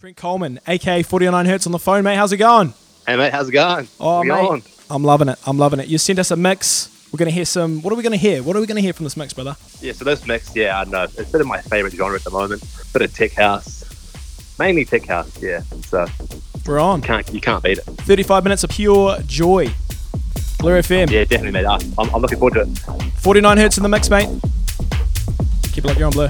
Trent Coleman, aka 49 Hertz on the phone, mate. How's it going? Hey mate, how's it going? Oh, We mate. on? I'm loving it. I'm loving it. You sent us a mix. We're going to hear some. What are we going to hear? What are we going to hear from this mix, brother? Yeah, so this mix, yeah, I know. It's a bit of my favourite genre at the moment. Bit of tech house. Mainly tech house, yeah. So We're on. you can't you can't beat it. 35 minutes of pure joy. Blue FM. Yeah, definitely mate. I'm, I'm looking forward to it. 49 Hertz in the mix, mate. Keep it up, you're on Blue.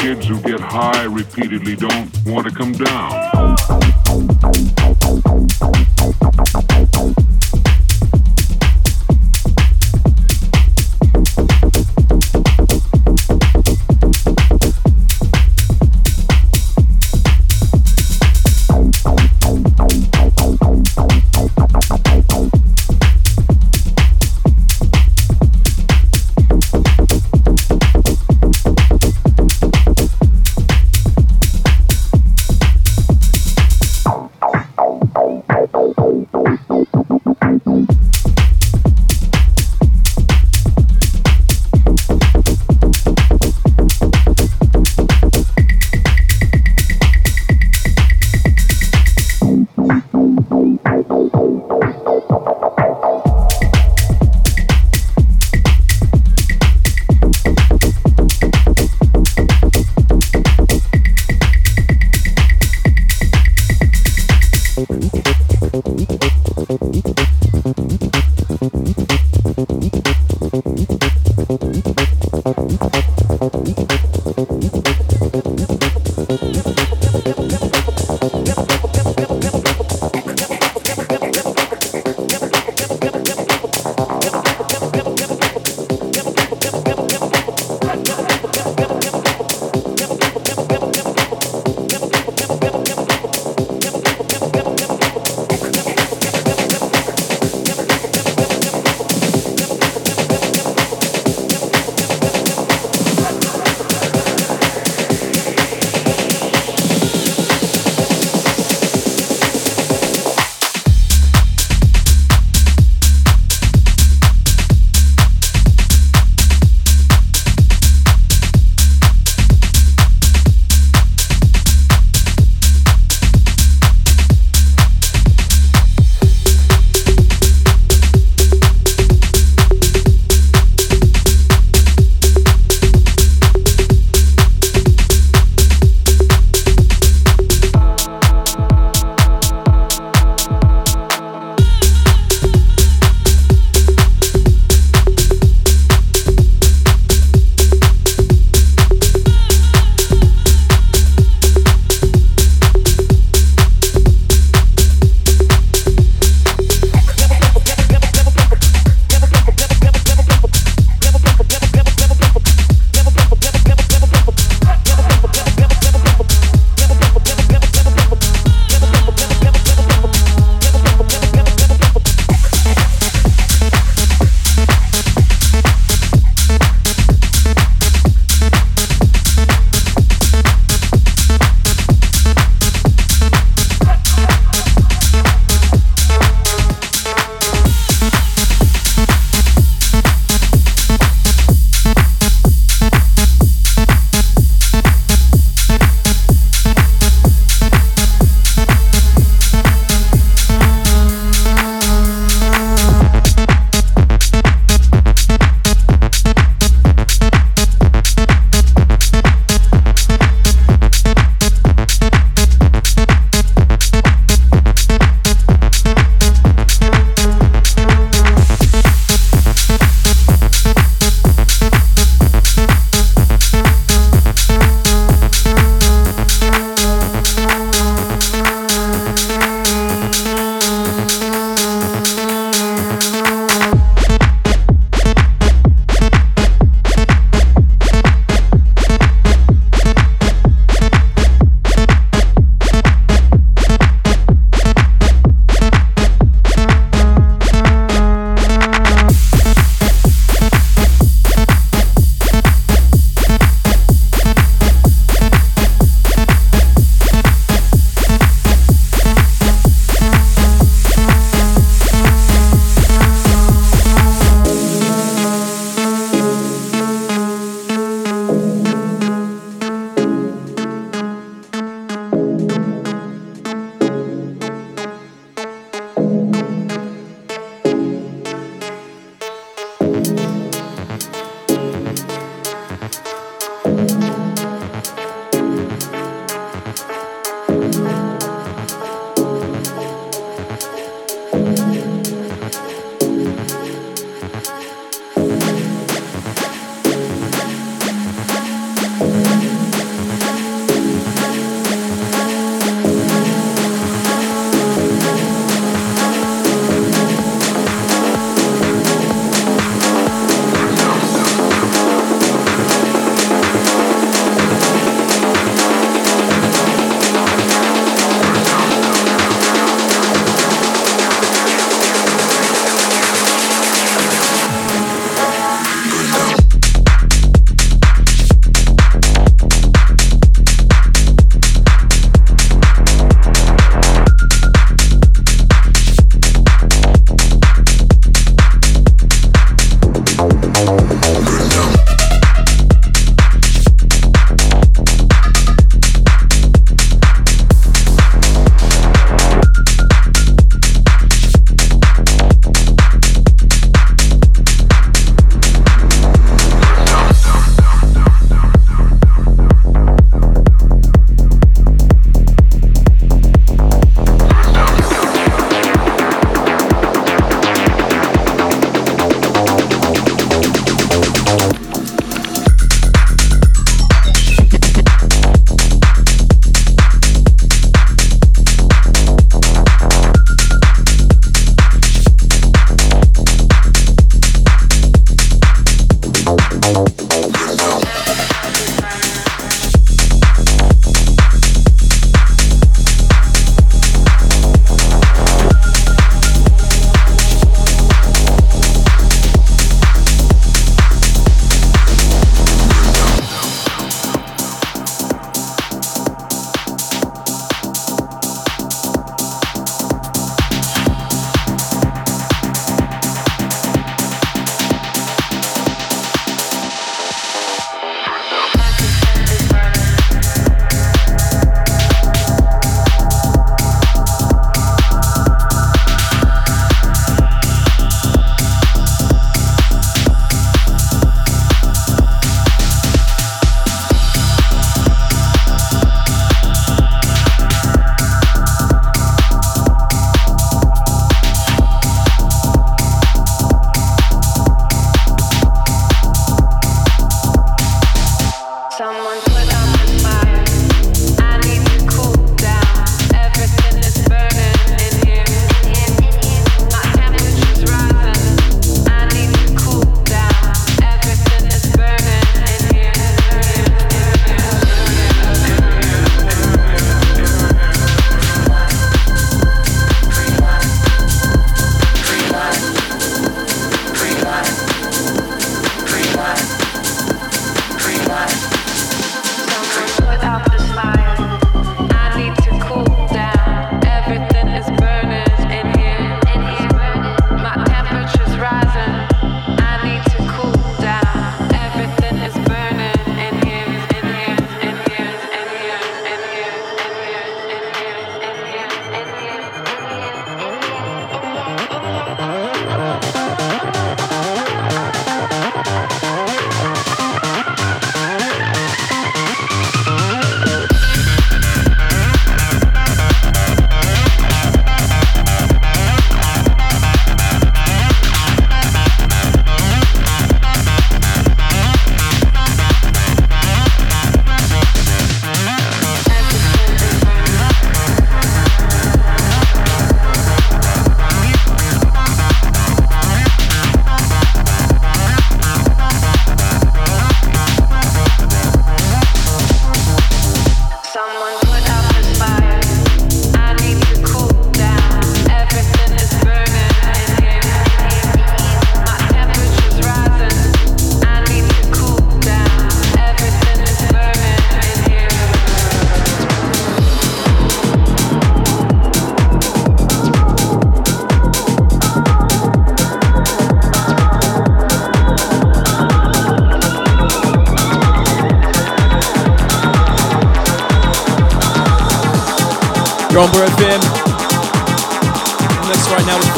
Kids who get high repeatedly don't want to come down. You're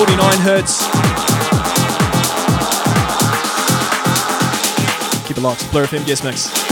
49 hertz. Keep it locked. Blur FM guest mix.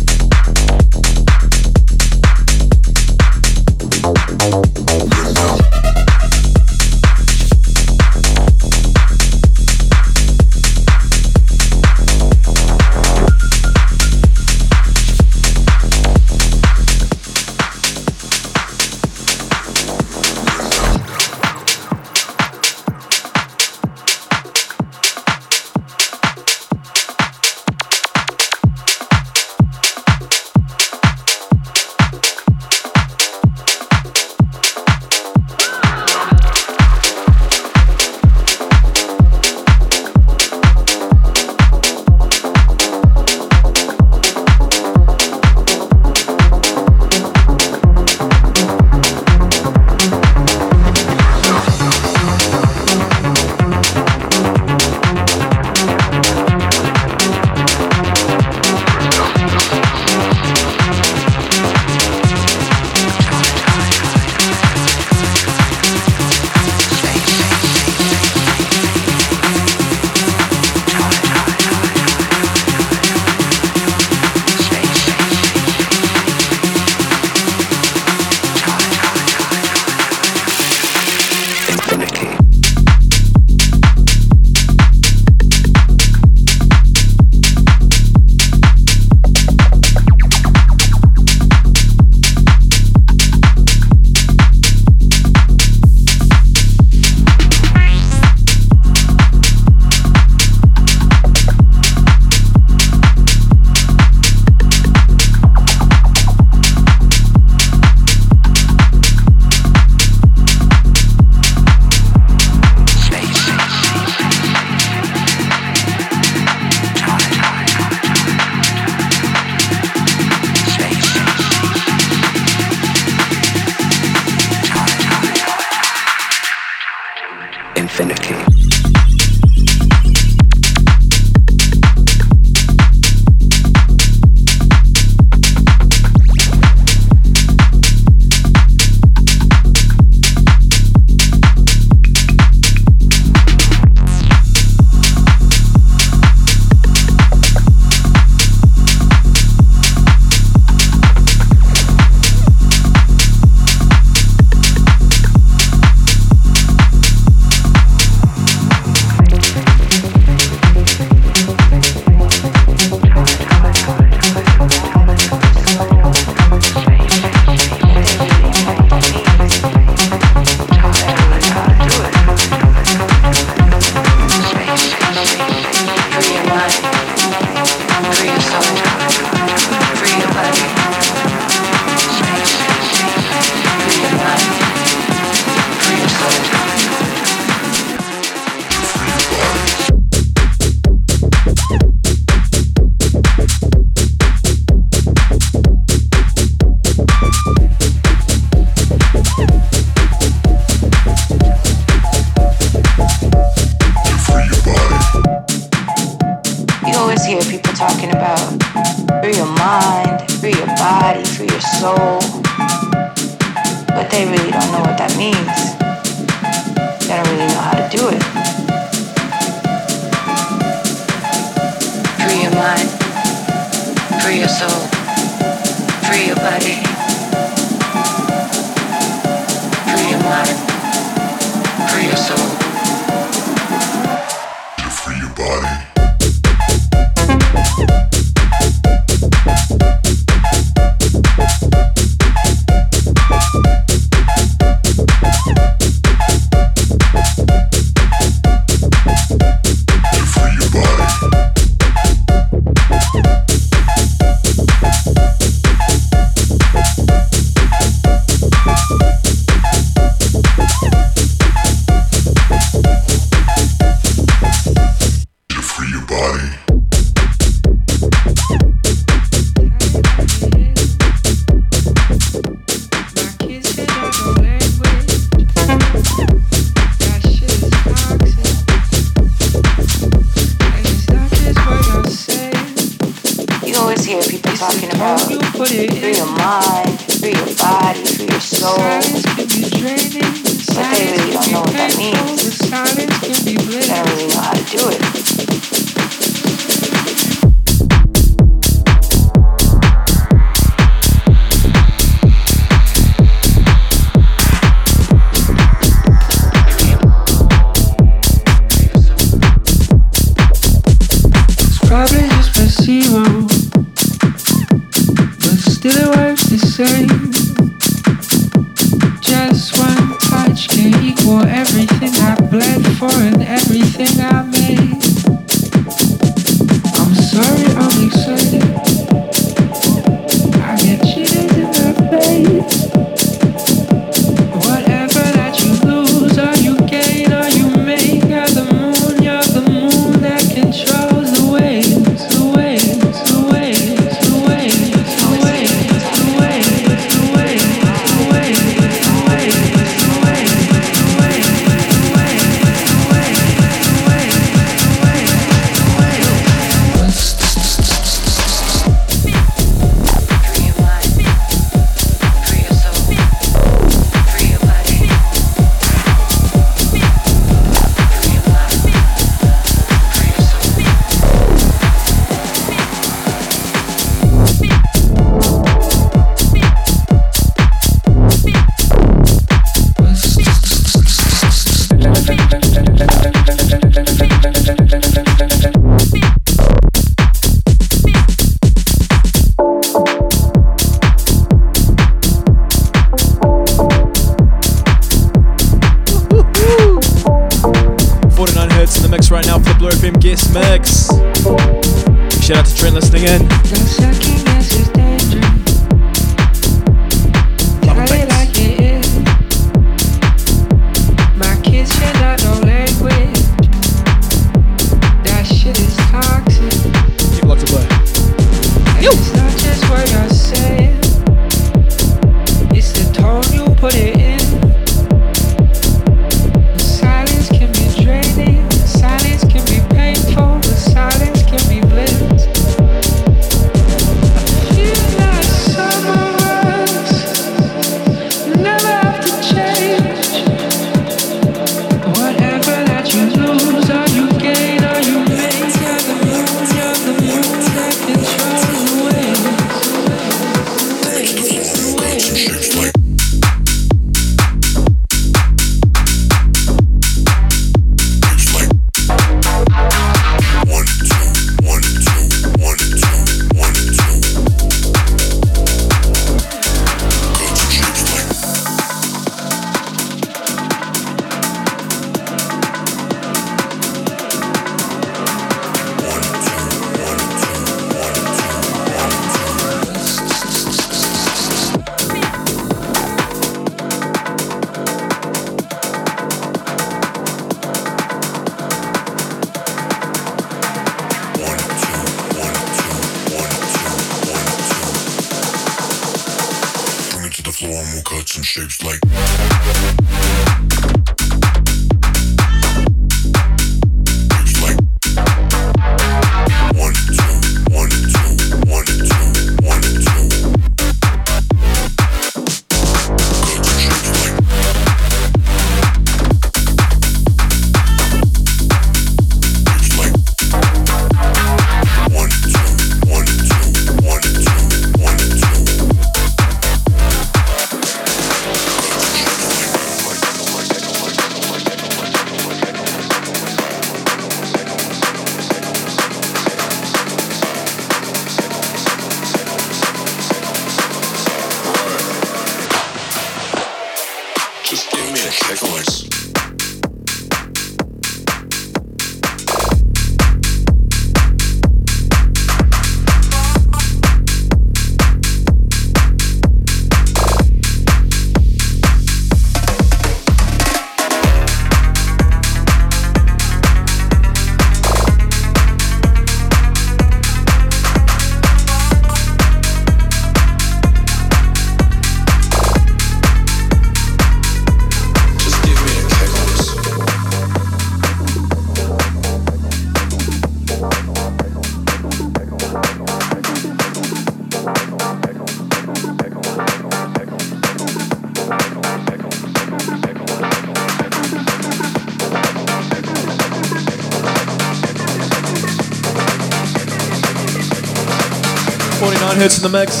49 hertz in the mix.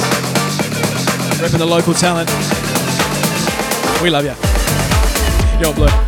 Repping the local talent. We love you. Yo, Blue.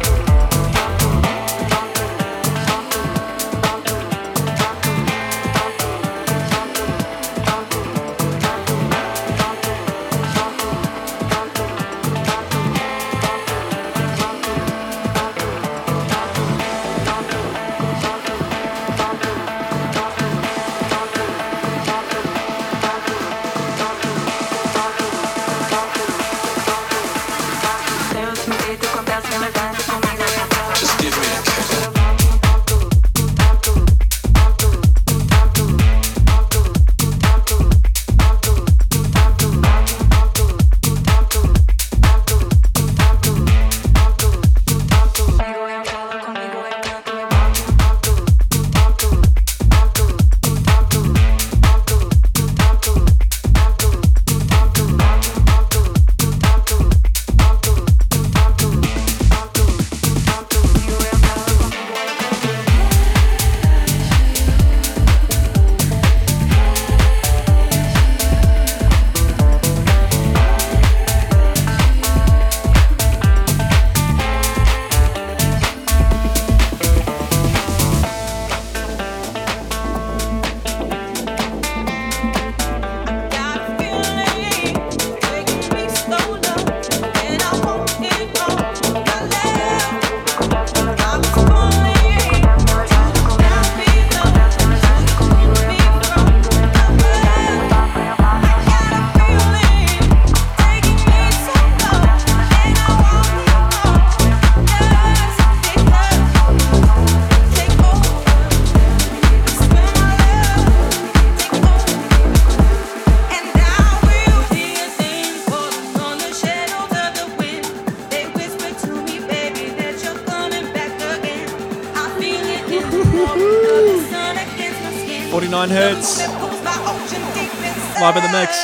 Live in the mix.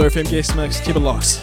FM guest mix. Keep it locked.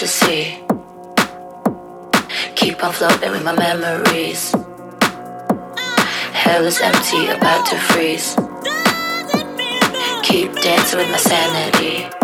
And fantasy. Keep on floating with my memories. Hell is empty, about to freeze. Keep dancing with my sanity.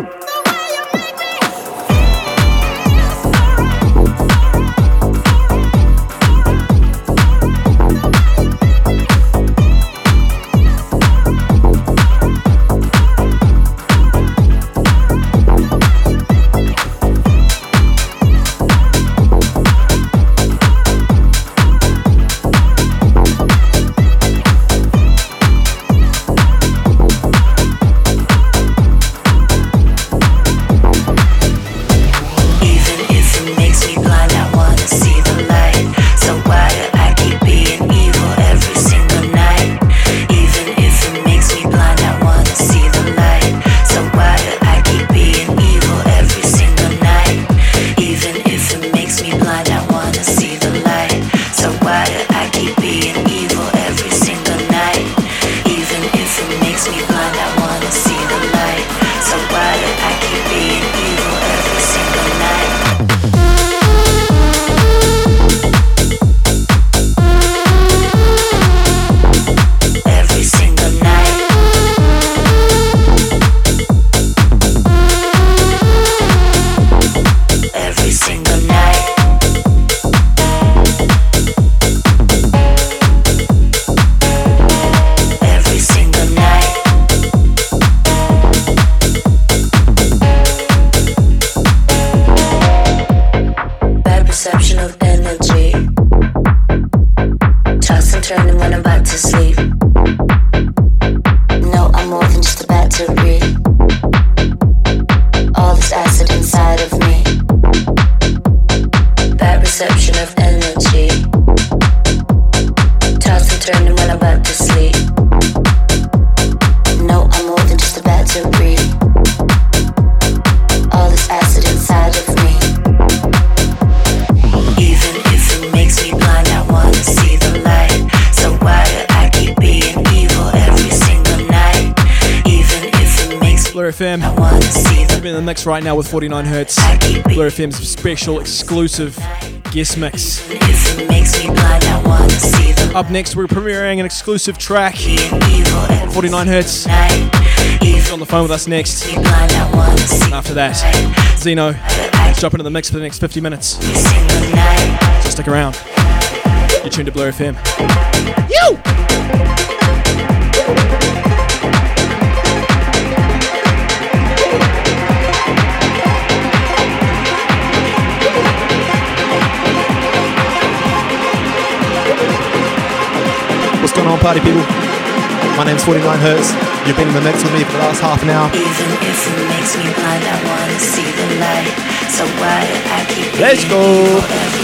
Mix right now with 49 Hertz. Blur FM's special exclusive guest mix. Up next, we're premiering an exclusive track. being 49 Hertz. He's on the phone with us next. After that, Zeno. Let's jump into the mix for the next 50 minutes. So stick around. You're tuned to Blur FM. What's going on, party people? My name's 49 Hertz. You've been in the mix with me for the last half an hour. Even if it makes me blind, I wanna see the light. So why I keep Let's go.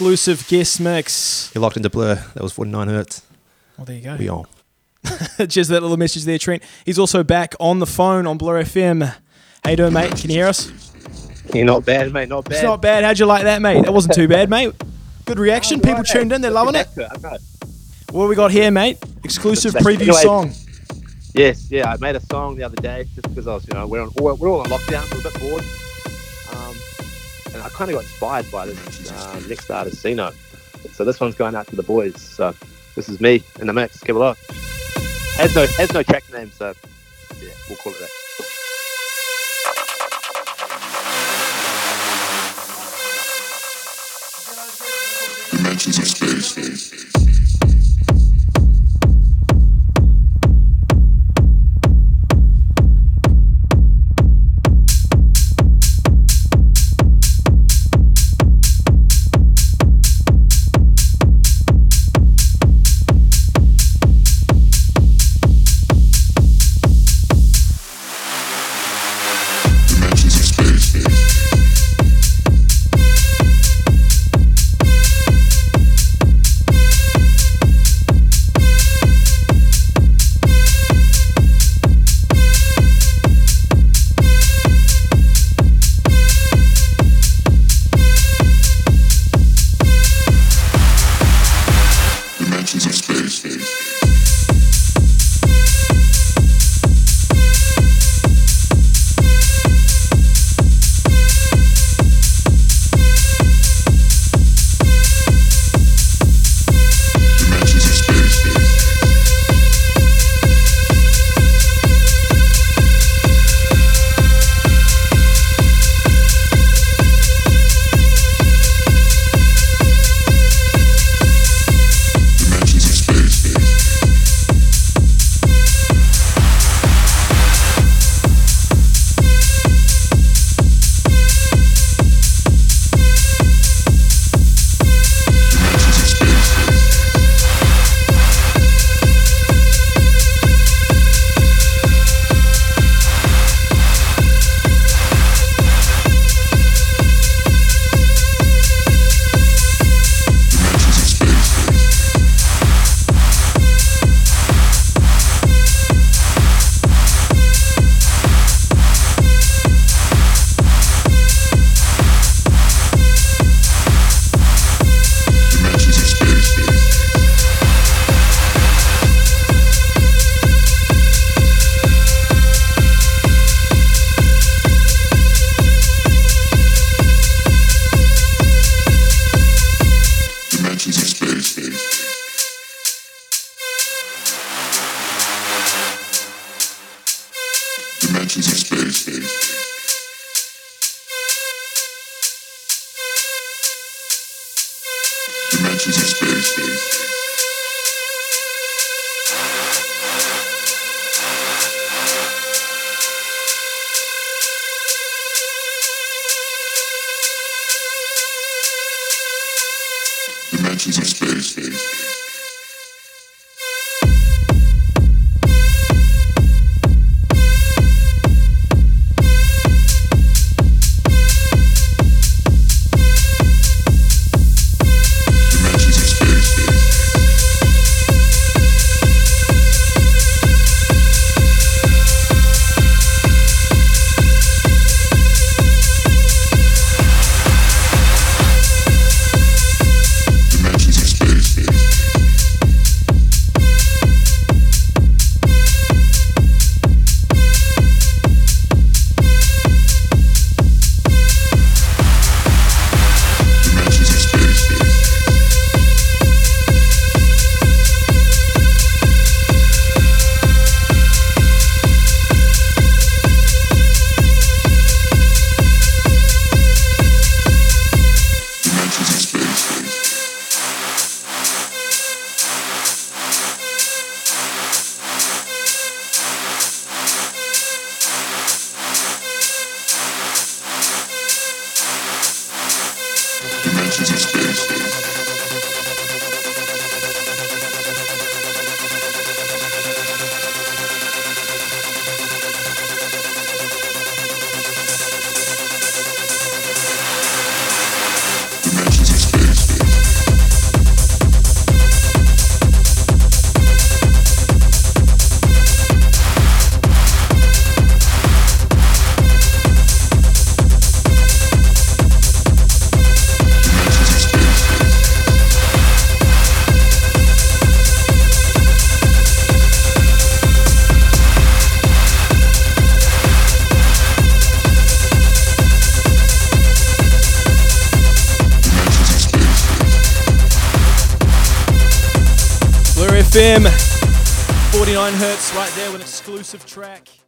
Exclusive guest mix. You're locked into Blur. That was 49 Hertz. Well, there you go. We on. Just that little message there, Trent. He's also back on the phone on Blur FM. How you doing, mate? Can you hear us? You're not bad, mate. Not bad. It's not bad. How'd you like that, mate? That wasn't too bad, mate. Good reaction. People tuned in. They're loving it. I know. What we got here, mate? Exclusive preview anyway. song. Yes, yeah. I made a song the other day just because I was, you know, we're on, we're, we're all on lockdown. We're a bit bored, and I kind of got inspired by this uh, next artist, Zeno. So this one's going out to the boys. So this is me in the mix. Give it look. Has no has no track name, so yeah, we'll call it that. Dimensions of space. Dimensions of space. Exclusive track.